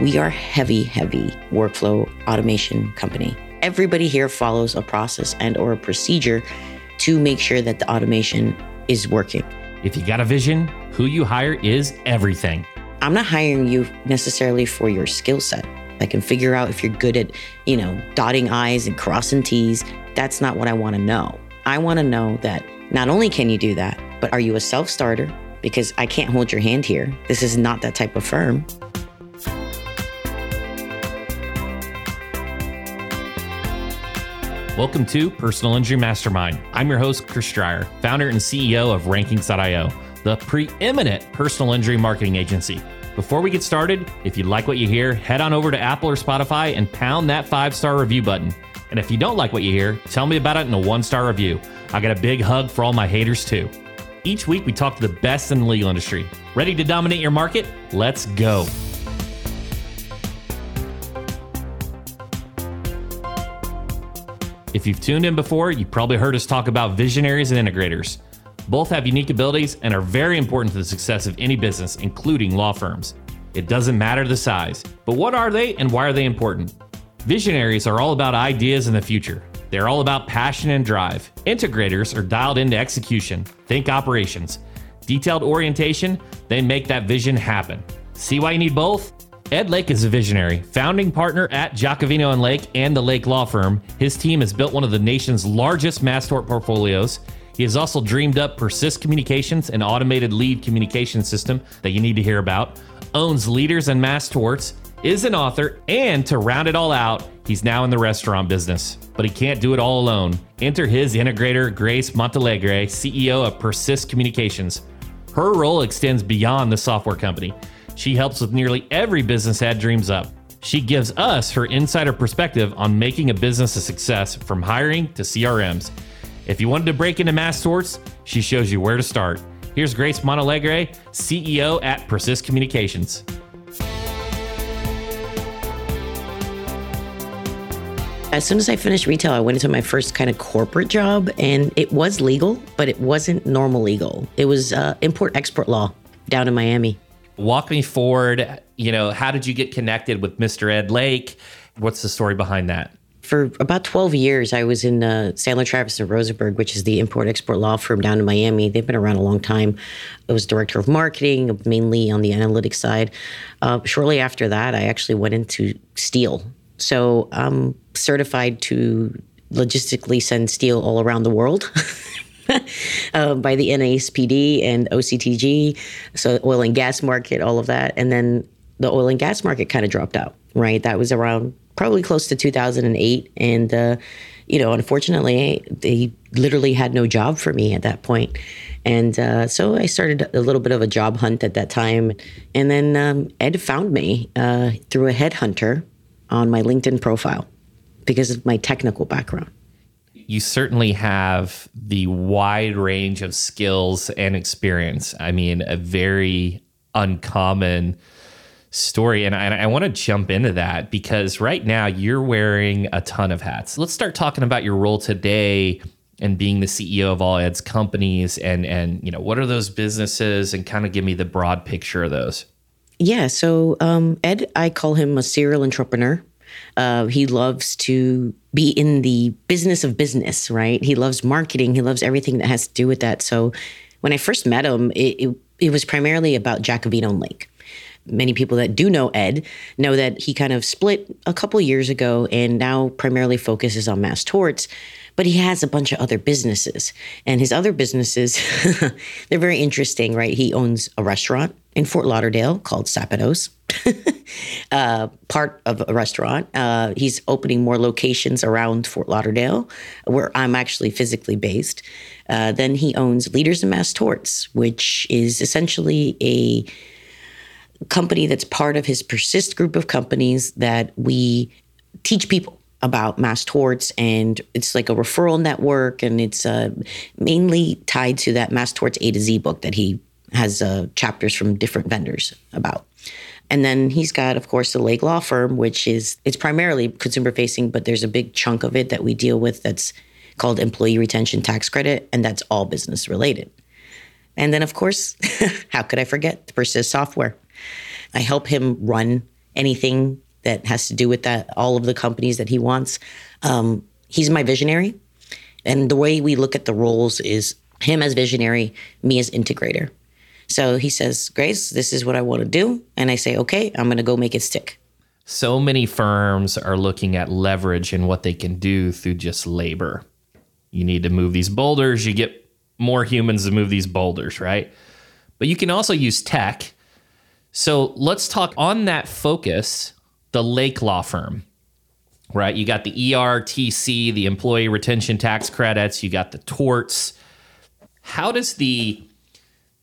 We are heavy, heavy workflow automation company. Everybody here follows a process and or a procedure to make sure that the automation is working. If you got a vision, who you hire is everything. I'm not hiring you necessarily for your skill set. I can figure out if you're good at, you know, dotting I's and crossing T's. That's not what I want to know. I want to know that not only can you do that, but are you a self starter? Because I can't hold your hand here. This is not that type of firm. Welcome to Personal Injury Mastermind. I'm your host, Chris Dreyer, founder and CEO of Rankings.io, the preeminent personal injury marketing agency. Before we get started, if you like what you hear, head on over to Apple or Spotify and pound that five star review button. And if you don't like what you hear, tell me about it in a one star review. I got a big hug for all my haters too. Each week, we talk to the best in the legal industry. Ready to dominate your market? Let's go. You've tuned in before, you've probably heard us talk about visionaries and integrators. Both have unique abilities and are very important to the success of any business, including law firms. It doesn't matter the size, but what are they and why are they important? Visionaries are all about ideas in the future. They're all about passion and drive. Integrators are dialed into execution, think operations. Detailed orientation, they make that vision happen. See why you need both? Ed Lake is a visionary, founding partner at Giacovino and Lake and the Lake Law Firm. His team has built one of the nation's largest mass tort portfolios. He has also dreamed up Persist Communications, an automated lead communication system that you need to hear about, owns Leaders and Mass Torts, is an author, and to round it all out, he's now in the restaurant business. But he can't do it all alone. Enter his integrator, Grace Montalegre, CEO of Persist Communications. Her role extends beyond the software company. She helps with nearly every business Ed dreams up. She gives us her insider perspective on making a business a success from hiring to CRMs. If you wanted to break into mass torts, she shows you where to start. Here's Grace Montalegre, CEO at Persist Communications. As soon as I finished retail, I went into my first kind of corporate job, and it was legal, but it wasn't normal legal. It was uh, import export law down in Miami. Walk me forward. You know, how did you get connected with Mr. Ed Lake? What's the story behind that? For about 12 years, I was in uh, Sandler Travis and Rosenberg, which is the import export law firm down in Miami. They've been around a long time. I was director of marketing, mainly on the analytics side. Uh, shortly after that, I actually went into steel. So I'm certified to logistically send steel all around the world. uh, by the NASPD and OCTG, so oil and gas market, all of that, and then the oil and gas market kind of dropped out. Right, that was around probably close to 2008, and uh, you know, unfortunately, they literally had no job for me at that point. And uh, so I started a little bit of a job hunt at that time. And then um, Ed found me uh, through a headhunter on my LinkedIn profile because of my technical background. You certainly have the wide range of skills and experience. I mean, a very uncommon story. And I, I want to jump into that because right now you're wearing a ton of hats. Let's start talking about your role today and being the CEO of all Ed's companies and and you know what are those businesses and kind of give me the broad picture of those. Yeah, so um, Ed, I call him a serial entrepreneur. Uh, he loves to be in the business of business, right? He loves marketing. He loves everything that has to do with that. So when I first met him, it, it, it was primarily about Giacovino and Lake. Many people that do know Ed know that he kind of split a couple years ago and now primarily focuses on mass torts but he has a bunch of other businesses. And his other businesses, they're very interesting, right? He owns a restaurant in Fort Lauderdale called Sapatos, uh, part of a restaurant. Uh, he's opening more locations around Fort Lauderdale, where I'm actually physically based. Uh, then he owns Leaders in Mass Torts, which is essentially a company that's part of his Persist group of companies that we teach people about mass torts and it's like a referral network and it's uh, mainly tied to that mass torts a to z book that he has uh, chapters from different vendors about and then he's got of course the lake law firm which is it's primarily consumer facing but there's a big chunk of it that we deal with that's called employee retention tax credit and that's all business related and then of course how could i forget the persist software i help him run anything that has to do with that, all of the companies that he wants. Um, he's my visionary. And the way we look at the roles is him as visionary, me as integrator. So he says, Grace, this is what I want to do. And I say, okay, I'm going to go make it stick. So many firms are looking at leverage and what they can do through just labor. You need to move these boulders, you get more humans to move these boulders, right? But you can also use tech. So let's talk on that focus the Lake Law Firm, right? You got the ERTC, the employee retention tax credits, you got the torts. How does the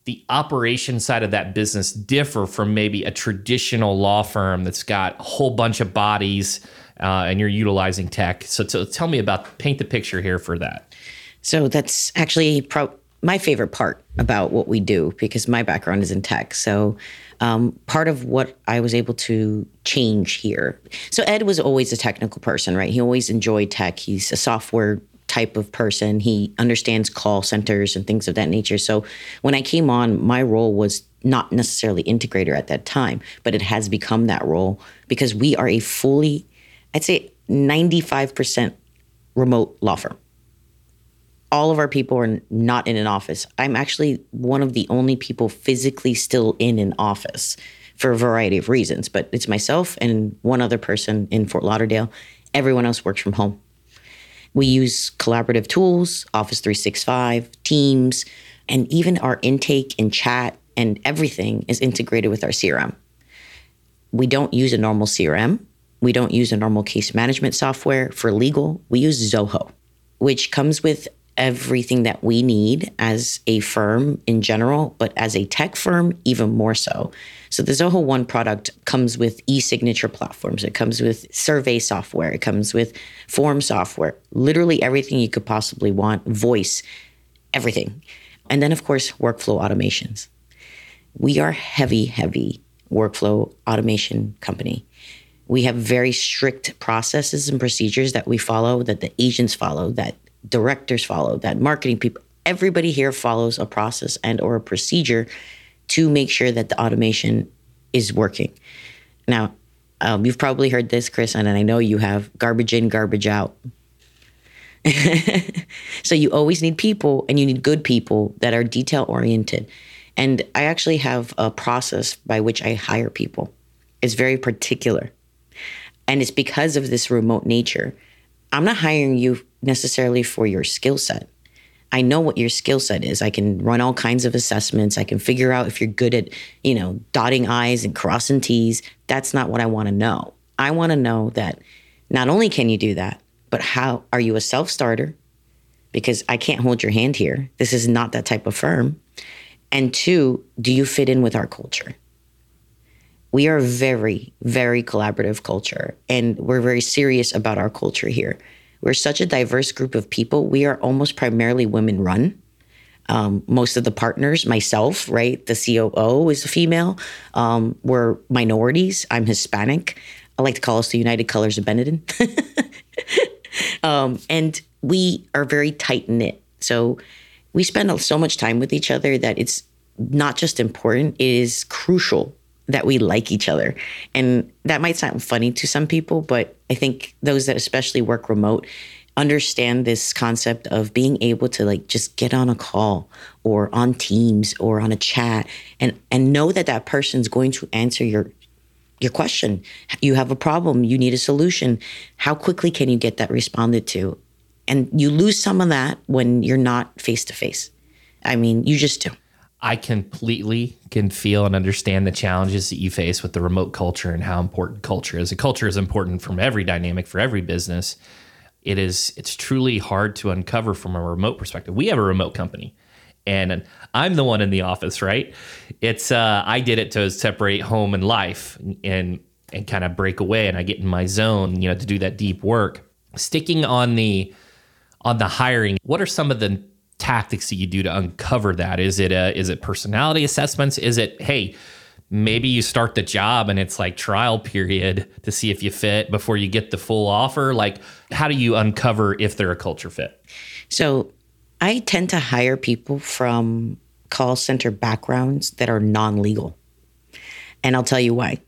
the operation side of that business differ from maybe a traditional law firm that's got a whole bunch of bodies uh, and you're utilizing tech? So, so, tell me about paint the picture here for that. So that's actually pro- my favorite part about what we do because my background is in tech. So um, part of what I was able to change here. So Ed was always a technical person, right? He always enjoyed tech. He's a software type of person. He understands call centers and things of that nature. So when I came on, my role was not necessarily integrator at that time, but it has become that role because we are a fully, I'd say 95% remote law firm. All of our people are not in an office. I'm actually one of the only people physically still in an office for a variety of reasons, but it's myself and one other person in Fort Lauderdale. Everyone else works from home. We use collaborative tools, Office 365, Teams, and even our intake and chat and everything is integrated with our CRM. We don't use a normal CRM. We don't use a normal case management software for legal. We use Zoho, which comes with everything that we need as a firm in general, but as a tech firm, even more so. So the Zoho One product comes with e-signature platforms. It comes with survey software. It comes with form software. Literally everything you could possibly want. Voice, everything, and then of course workflow automations. We are heavy, heavy workflow automation company. We have very strict processes and procedures that we follow, that the agents follow, that directors follow, that marketing people, everybody here follows a process and or a procedure to make sure that the automation is working. Now, um, you've probably heard this, Chris, and I know you have garbage in, garbage out. so you always need people and you need good people that are detail oriented. And I actually have a process by which I hire people. It's very particular. And it's because of this remote nature. I'm not hiring you necessarily for your skill set. I know what your skill set is. I can run all kinds of assessments. I can figure out if you're good at, you know, dotting I's and crossing T's. That's not what I want to know. I want to know that not only can you do that, but how are you a self starter? Because I can't hold your hand here. This is not that type of firm. And two, do you fit in with our culture? We are a very, very collaborative culture, and we're very serious about our culture here. We're such a diverse group of people. We are almost primarily women run. Um, most of the partners, myself, right, the COO is a female. Um, we're minorities. I'm Hispanic. I like to call us the United Colors of Benetton. um, and we are very tight knit. So we spend so much time with each other that it's not just important, it is crucial that we like each other. And that might sound funny to some people, but I think those that especially work remote understand this concept of being able to like just get on a call or on Teams or on a chat and and know that that person's going to answer your your question. You have a problem, you need a solution. How quickly can you get that responded to? And you lose some of that when you're not face to face. I mean, you just do. I completely can feel and understand the challenges that you face with the remote culture and how important culture is. A culture is important from every dynamic for every business. It is it's truly hard to uncover from a remote perspective. We have a remote company and I'm the one in the office, right? It's uh, I did it to separate home and life and and kind of break away and I get in my zone, you know, to do that deep work. Sticking on the on the hiring, what are some of the tactics that you do to uncover that? Is it a, is it personality assessments? Is it hey, maybe you start the job and it's like trial period to see if you fit before you get the full offer? Like how do you uncover if they're a culture fit? So, I tend to hire people from call center backgrounds that are non-legal. And I'll tell you why.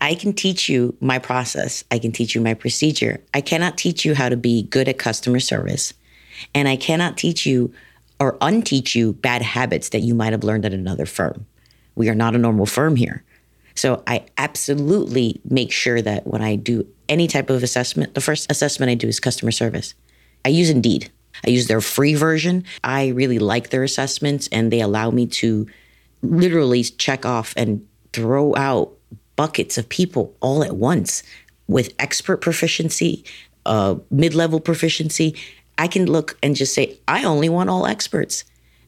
I can teach you my process. I can teach you my procedure. I cannot teach you how to be good at customer service. And I cannot teach you or unteach you bad habits that you might have learned at another firm. We are not a normal firm here. So I absolutely make sure that when I do any type of assessment, the first assessment I do is customer service. I use Indeed. I use their free version. I really like their assessments and they allow me to literally check off and throw out buckets of people all at once with expert proficiency, uh, mid level proficiency. I can look and just say, I only want all experts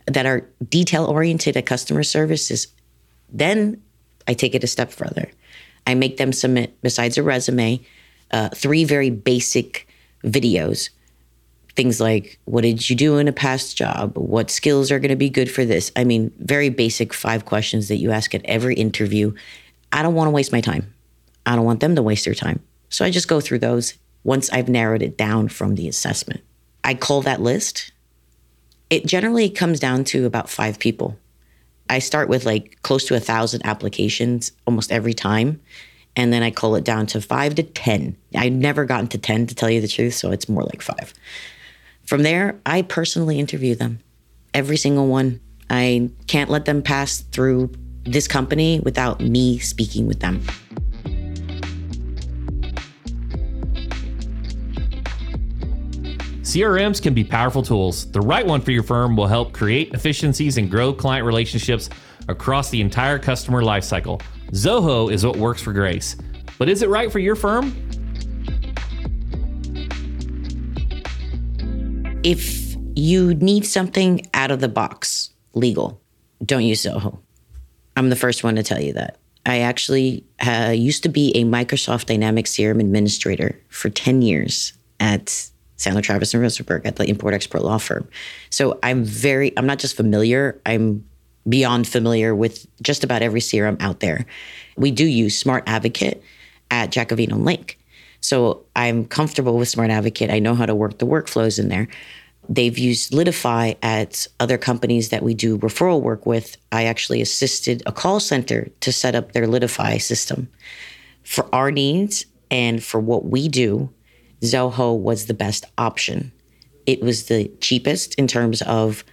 that are detail oriented at customer services. Then I take it a step further. I make them submit, besides a resume, uh, three very basic videos. Things like, what did you do in a past job? What skills are going to be good for this? I mean, very basic five questions that you ask at every interview. I don't want to waste my time. I don't want them to waste their time. So I just go through those once I've narrowed it down from the assessment. I call that list. It generally comes down to about five people. I start with like close to a thousand applications almost every time. And then I call it down to five to 10. I've never gotten to 10 to tell you the truth, so it's more like five. From there, I personally interview them, every single one. I can't let them pass through this company without me speaking with them. CRMs can be powerful tools. The right one for your firm will help create efficiencies and grow client relationships across the entire customer lifecycle. Zoho is what works for Grace. But is it right for your firm? If you need something out of the box, legal, don't use Zoho. I'm the first one to tell you that. I actually uh, used to be a Microsoft Dynamics CRM administrator for 10 years at Sandler Travis and Rosenberg at the import export law firm. So I'm very, I'm not just familiar, I'm beyond familiar with just about every CRM out there. We do use Smart Advocate at Giacovino Link. So I'm comfortable with Smart Advocate. I know how to work the workflows in there. They've used Litify at other companies that we do referral work with. I actually assisted a call center to set up their Litify system. For our needs and for what we do, Zoho was the best option. It was the cheapest in terms of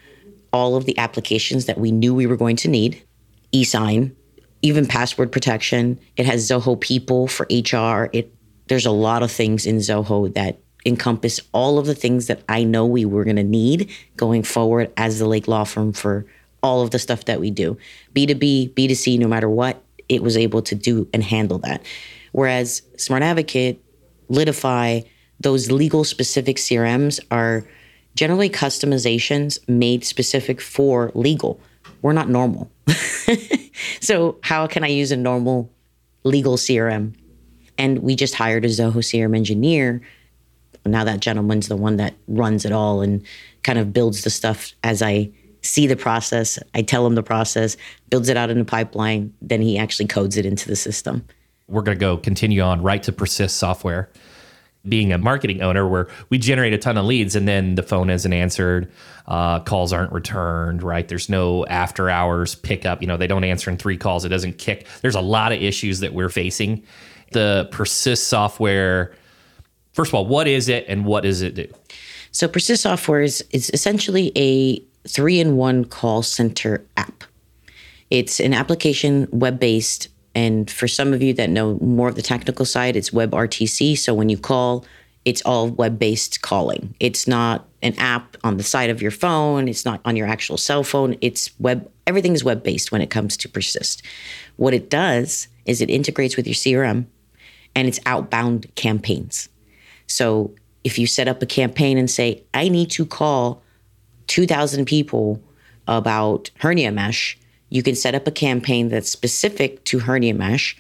all of the applications that we knew we were going to need e-sign, even password protection. It has Zoho People for HR. It there's a lot of things in Zoho that encompass all of the things that I know we were going to need going forward as the Lake Law Firm for all of the stuff that we do. B2B, B2C, no matter what, it was able to do and handle that. Whereas Smart Advocate, Litify, those legal specific CRMs are generally customizations made specific for legal. We're not normal. so, how can I use a normal legal CRM? And we just hired a Zoho CRM engineer. Now that gentleman's the one that runs it all and kind of builds the stuff as I see the process. I tell him the process, builds it out in the pipeline, then he actually codes it into the system. We're going to go continue on right to persist software being a marketing owner where we generate a ton of leads and then the phone isn't answered, uh, calls aren't returned, right? There's no after hours pickup. You know, they don't answer in three calls. It doesn't kick. There's a lot of issues that we're facing. The Persist software, first of all, what is it and what does it do? So, Persist software is, is essentially a three in one call center app. It's an application web based and for some of you that know more of the technical side, it's WebRTC. So when you call, it's all web based calling. It's not an app on the side of your phone, it's not on your actual cell phone. It's web, everything is web based when it comes to Persist. What it does is it integrates with your CRM and it's outbound campaigns. So if you set up a campaign and say, I need to call 2,000 people about hernia mesh, you can set up a campaign that's specific to hernia mesh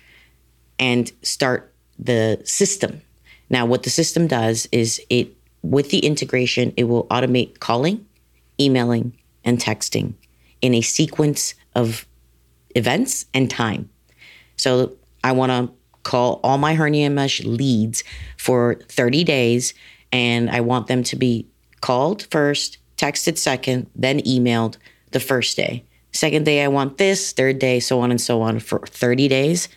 and start the system. Now, what the system does is it, with the integration, it will automate calling, emailing, and texting in a sequence of events and time. So I want to call all my hernia mesh leads for 30 days, and I want them to be called first, texted second, then emailed the first day. Second day, I want this. Third day, so on and so on for 30 days.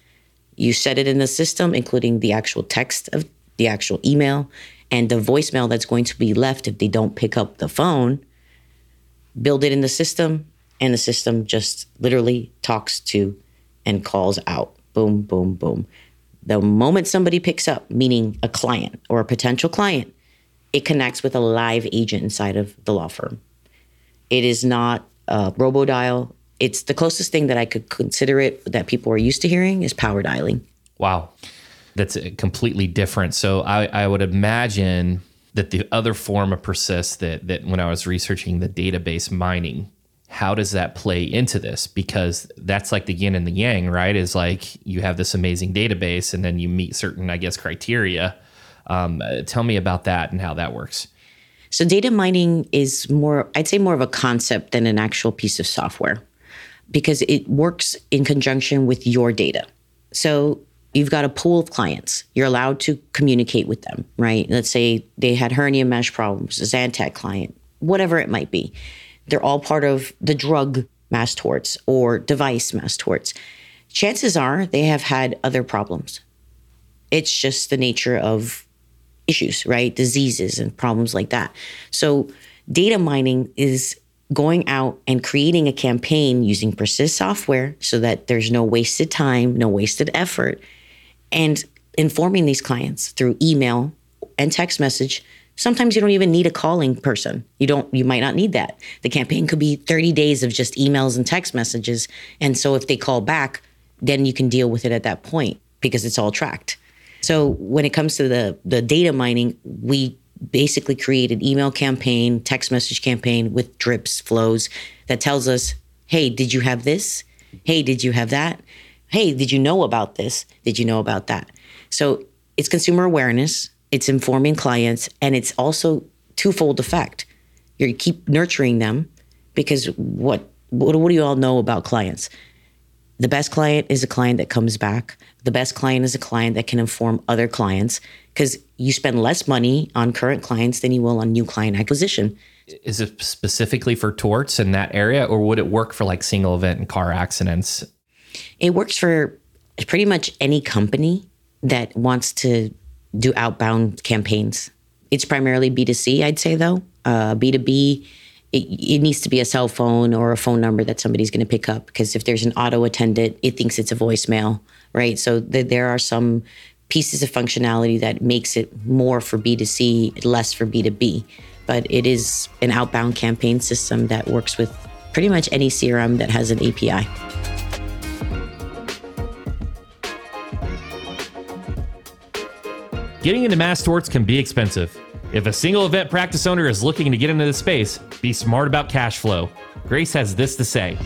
You set it in the system, including the actual text of the actual email and the voicemail that's going to be left if they don't pick up the phone. Build it in the system, and the system just literally talks to and calls out. Boom, boom, boom. The moment somebody picks up, meaning a client or a potential client, it connects with a live agent inside of the law firm. It is not a robodial. It's the closest thing that I could consider it that people are used to hearing is power dialing. Wow. That's completely different. So I, I would imagine that the other form of persist that that when I was researching the database mining, how does that play into this? Because that's like the yin and the yang, right? Is like you have this amazing database and then you meet certain, I guess, criteria. Um, uh, tell me about that and how that works. So data mining is more, I'd say more of a concept than an actual piece of software because it works in conjunction with your data. So you've got a pool of clients. You're allowed to communicate with them, right? Let's say they had hernia mesh problems, a Zantac client, whatever it might be. They're all part of the drug mass torts or device mass torts. Chances are they have had other problems. It's just the nature of issues, right? Diseases and problems like that. So, data mining is going out and creating a campaign using Persist software so that there's no wasted time, no wasted effort, and informing these clients through email and text message. Sometimes you don't even need a calling person. You don't you might not need that. The campaign could be 30 days of just emails and text messages. And so if they call back, then you can deal with it at that point because it's all tracked. So when it comes to the the data mining, we basically create an email campaign, text message campaign with drips, flows that tells us, "Hey, did you have this? Hey, did you have that? Hey, did you know about this? Did you know about that?" So it's consumer awareness, it's informing clients, and it's also twofold effect. You keep nurturing them because what what, what do you all know about clients? The best client is a client that comes back. The best client is a client that can inform other clients because you spend less money on current clients than you will on new client acquisition. Is it specifically for torts in that area, or would it work for like single event and car accidents? It works for pretty much any company that wants to do outbound campaigns. It's primarily B2C, I'd say, though. Uh, B2B, it, it, needs to be a cell phone or a phone number that somebody's going to pick up because if there's an auto attendant, it thinks it's a voicemail, right? So th- there are some pieces of functionality that makes it more for B2C, less for B2B. But it is an outbound campaign system that works with pretty much any CRM that has an API. Getting into mass torts can be expensive. If a single event practice owner is looking to get into the space, be smart about cash flow. Grace has this to say.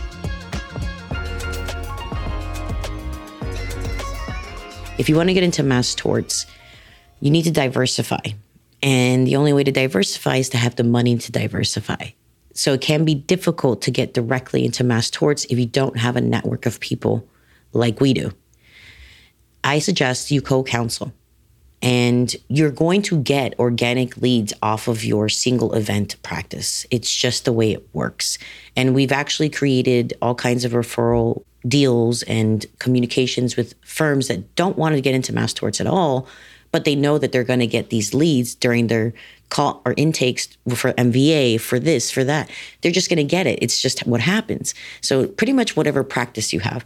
If you want to get into mass torts, you need to diversify. And the only way to diversify is to have the money to diversify. So it can be difficult to get directly into mass torts if you don't have a network of people like we do. I suggest you co counsel and you're going to get organic leads off of your single event practice. It's just the way it works. And we've actually created all kinds of referral deals and communications with firms that don't want to get into mass torts at all, but they know that they're going to get these leads during their call or intakes for MVA, for this, for that. They're just going to get it. It's just what happens. So, pretty much whatever practice you have,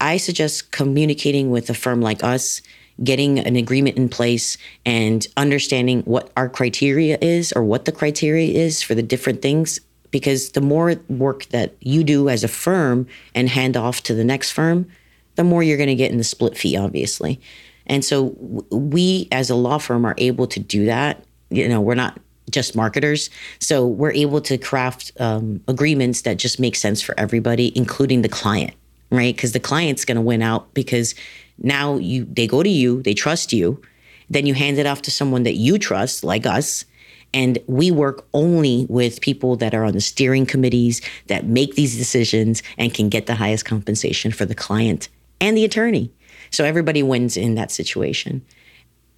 I suggest communicating with a firm like us getting an agreement in place and understanding what our criteria is or what the criteria is for the different things. Because the more work that you do as a firm and hand off to the next firm the more you're going to get in the split fee obviously. And so we as a law firm are able to do that. You know we're not just marketers. So we're able to craft um, agreements that just make sense for everybody including the client right? Because the client's going to win out because now you they go to you, they trust you, then you hand it off to someone that you trust, like us. And we work only with people that are on the steering committees that make these decisions and can get the highest compensation for the client and the attorney. So everybody wins in that situation.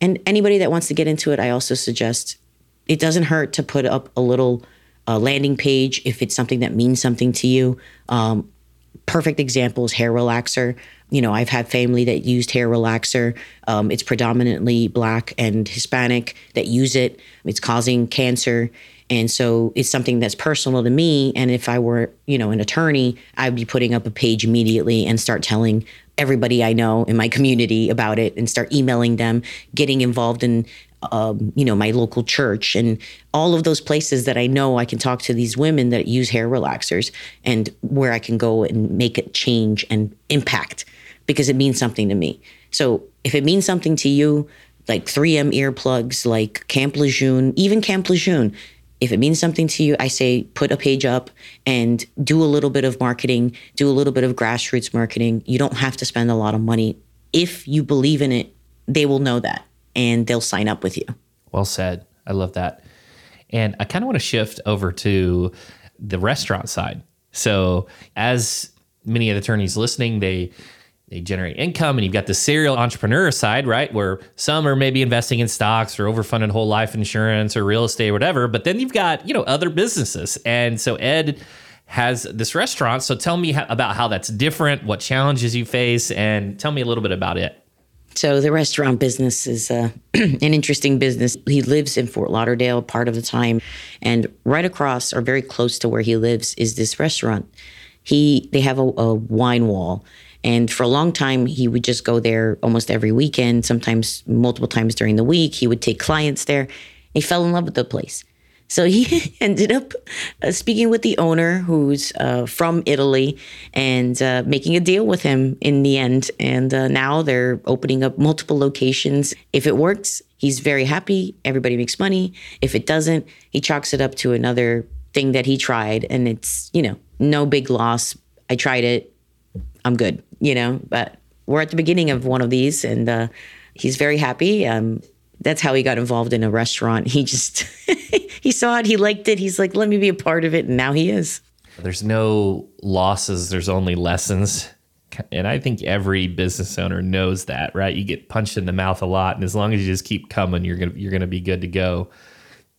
And anybody that wants to get into it, I also suggest it doesn't hurt to put up a little uh, landing page if it's something that means something to you. Um, perfect example is hair relaxer. You know, I've had family that used hair relaxer. Um, it's predominantly black and Hispanic that use it. It's causing cancer. And so it's something that's personal to me. And if I were, you know, an attorney, I'd be putting up a page immediately and start telling everybody I know in my community about it and start emailing them, getting involved in, um, you know, my local church and all of those places that I know I can talk to these women that use hair relaxers and where I can go and make a change and impact because it means something to me. So if it means something to you, like 3M earplugs, like Camp Lejeune, even Camp Lejeune, if it means something to you, I say put a page up and do a little bit of marketing, do a little bit of grassroots marketing. You don't have to spend a lot of money. If you believe in it, they will know that and they'll sign up with you. Well said. I love that. And I kind of want to shift over to the restaurant side. So, as many of the attorneys listening, they they generate income and you've got the serial entrepreneur side right where some are maybe investing in stocks or overfunded whole life insurance or real estate or whatever but then you've got you know other businesses and so ed has this restaurant so tell me about how that's different what challenges you face and tell me a little bit about it so the restaurant business is uh, an interesting business. He lives in Fort Lauderdale part of the time, and right across or very close to where he lives is this restaurant. He they have a, a wine wall, and for a long time, he would just go there almost every weekend, sometimes multiple times during the week. He would take clients there. He fell in love with the place. So he ended up uh, speaking with the owner, who's uh, from Italy, and uh, making a deal with him in the end. And uh, now they're opening up multiple locations. If it works, he's very happy. Everybody makes money. If it doesn't, he chalks it up to another thing that he tried. And it's, you know, no big loss. I tried it. I'm good you know, but we're at the beginning of one of these and uh, he's very happy. Um, that's how he got involved in a restaurant. He just, he saw it, he liked it. He's like, let me be a part of it. And now he is. There's no losses, there's only lessons. And I think every business owner knows that, right? You get punched in the mouth a lot, and as long as you just keep coming, you're gonna you're gonna be good to go.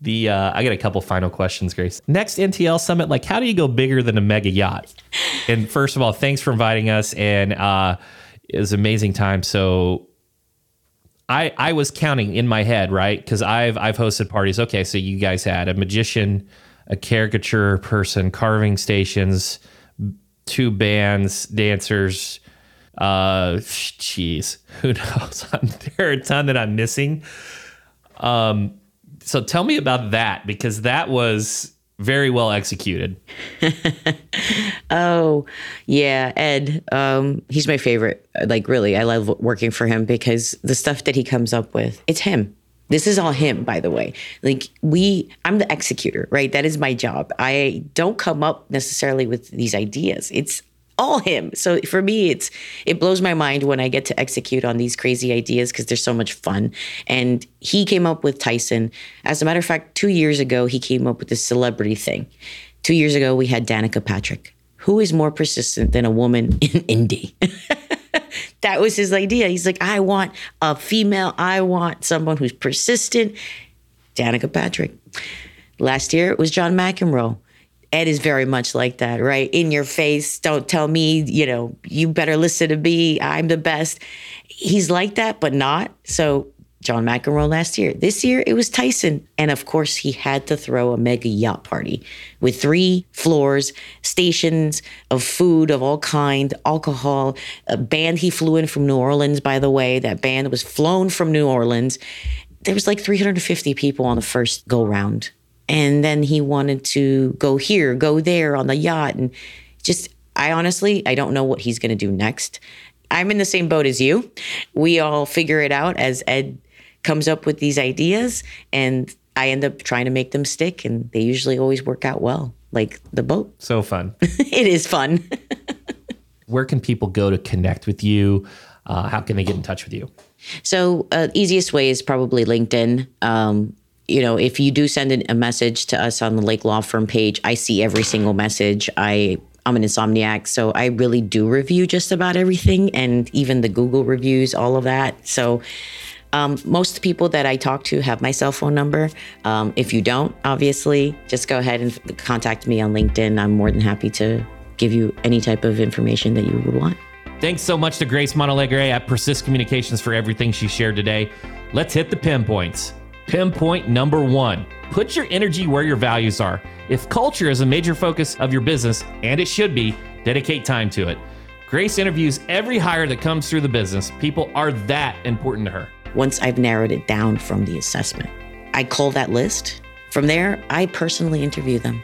The uh, I got a couple final questions, Grace. Next NTL Summit, like how do you go bigger than a mega yacht? And first of all, thanks for inviting us, and uh, it was an amazing time. So I I was counting in my head, right? Because I've I've hosted parties. Okay, so you guys had a magician, a caricature person, carving stations, two bands, dancers. Uh, jeez, who knows? there are a ton that I'm missing. Um so tell me about that because that was very well executed. oh, yeah, Ed. Um, he's my favorite. Like, really, I love working for him because the stuff that he comes up with, it's him. This is all him, by the way. Like, we, I'm the executor, right? That is my job. I don't come up necessarily with these ideas. It's all him. So for me, it's it blows my mind when I get to execute on these crazy ideas because they're so much fun. And he came up with Tyson. As a matter of fact, two years ago he came up with this celebrity thing. Two years ago we had Danica Patrick. Who is more persistent than a woman in Indy? that was his idea. He's like, I want a female. I want someone who's persistent. Danica Patrick. Last year it was John McEnroe. Ed is very much like that, right? In your face, don't tell me, you know, you better listen to me. I'm the best. He's like that, but not. So John McEnroe last year. This year it was Tyson. And of course, he had to throw a mega yacht party with three floors, stations of food of all kind, alcohol, a band he flew in from New Orleans, by the way. That band was flown from New Orleans. There was like 350 people on the first go round and then he wanted to go here, go there on the yacht. And just, I honestly, I don't know what he's going to do next. I'm in the same boat as you. We all figure it out as Ed comes up with these ideas, and I end up trying to make them stick, and they usually always work out well, like the boat. So fun. it is fun. Where can people go to connect with you? Uh, how can they get in touch with you? So, uh, easiest way is probably LinkedIn. Um, you know, if you do send a message to us on the Lake Law Firm page, I see every single message. I I'm an insomniac, so I really do review just about everything, and even the Google reviews, all of that. So. Um, most people that I talk to have my cell phone number. Um, if you don't, obviously, just go ahead and contact me on LinkedIn. I'm more than happy to give you any type of information that you would want. Thanks so much to Grace Montalegre at Persist Communications for everything she shared today. Let's hit the pinpoints. Pinpoint number one put your energy where your values are. If culture is a major focus of your business, and it should be, dedicate time to it. Grace interviews every hire that comes through the business. People are that important to her. Once I've narrowed it down from the assessment, I call that list. From there, I personally interview them,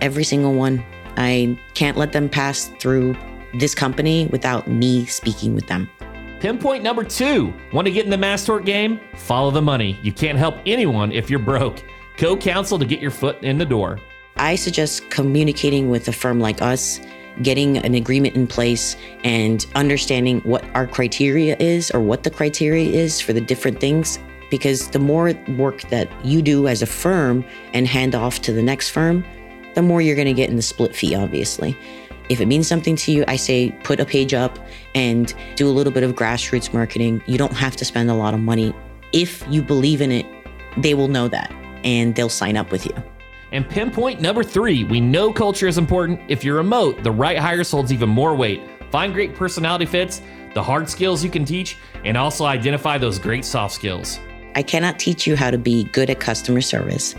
every single one. I can't let them pass through this company without me speaking with them. Pinpoint number two want to get in the mass tort game? Follow the money. You can't help anyone if you're broke. Co counsel to get your foot in the door. I suggest communicating with a firm like us getting an agreement in place and understanding what our criteria is or what the criteria is for the different things. Because the more work that you do as a firm and hand off to the next firm, the more you're going to get in the split fee, obviously. If it means something to you, I say put a page up and do a little bit of grassroots marketing. You don't have to spend a lot of money. If you believe in it, they will know that and they'll sign up with you. And pinpoint number three, we know culture is important. If you're remote, the right hires holds even more weight. Find great personality fits, the hard skills you can teach, and also identify those great soft skills. I cannot teach you how to be good at customer service,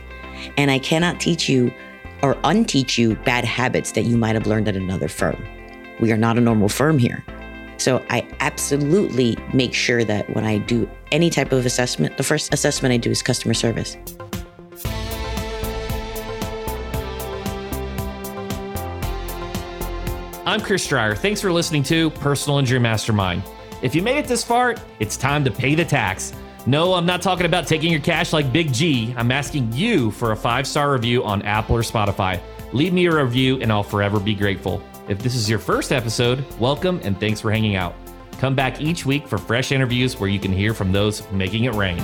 and I cannot teach you or unteach you bad habits that you might have learned at another firm. We are not a normal firm here. So I absolutely make sure that when I do any type of assessment, the first assessment I do is customer service. I'm Chris Dreyer. Thanks for listening to Personal Injury Mastermind. If you made it this far, it's time to pay the tax. No, I'm not talking about taking your cash like Big G. I'm asking you for a five star review on Apple or Spotify. Leave me a review and I'll forever be grateful. If this is your first episode, welcome and thanks for hanging out. Come back each week for fresh interviews where you can hear from those making it rain.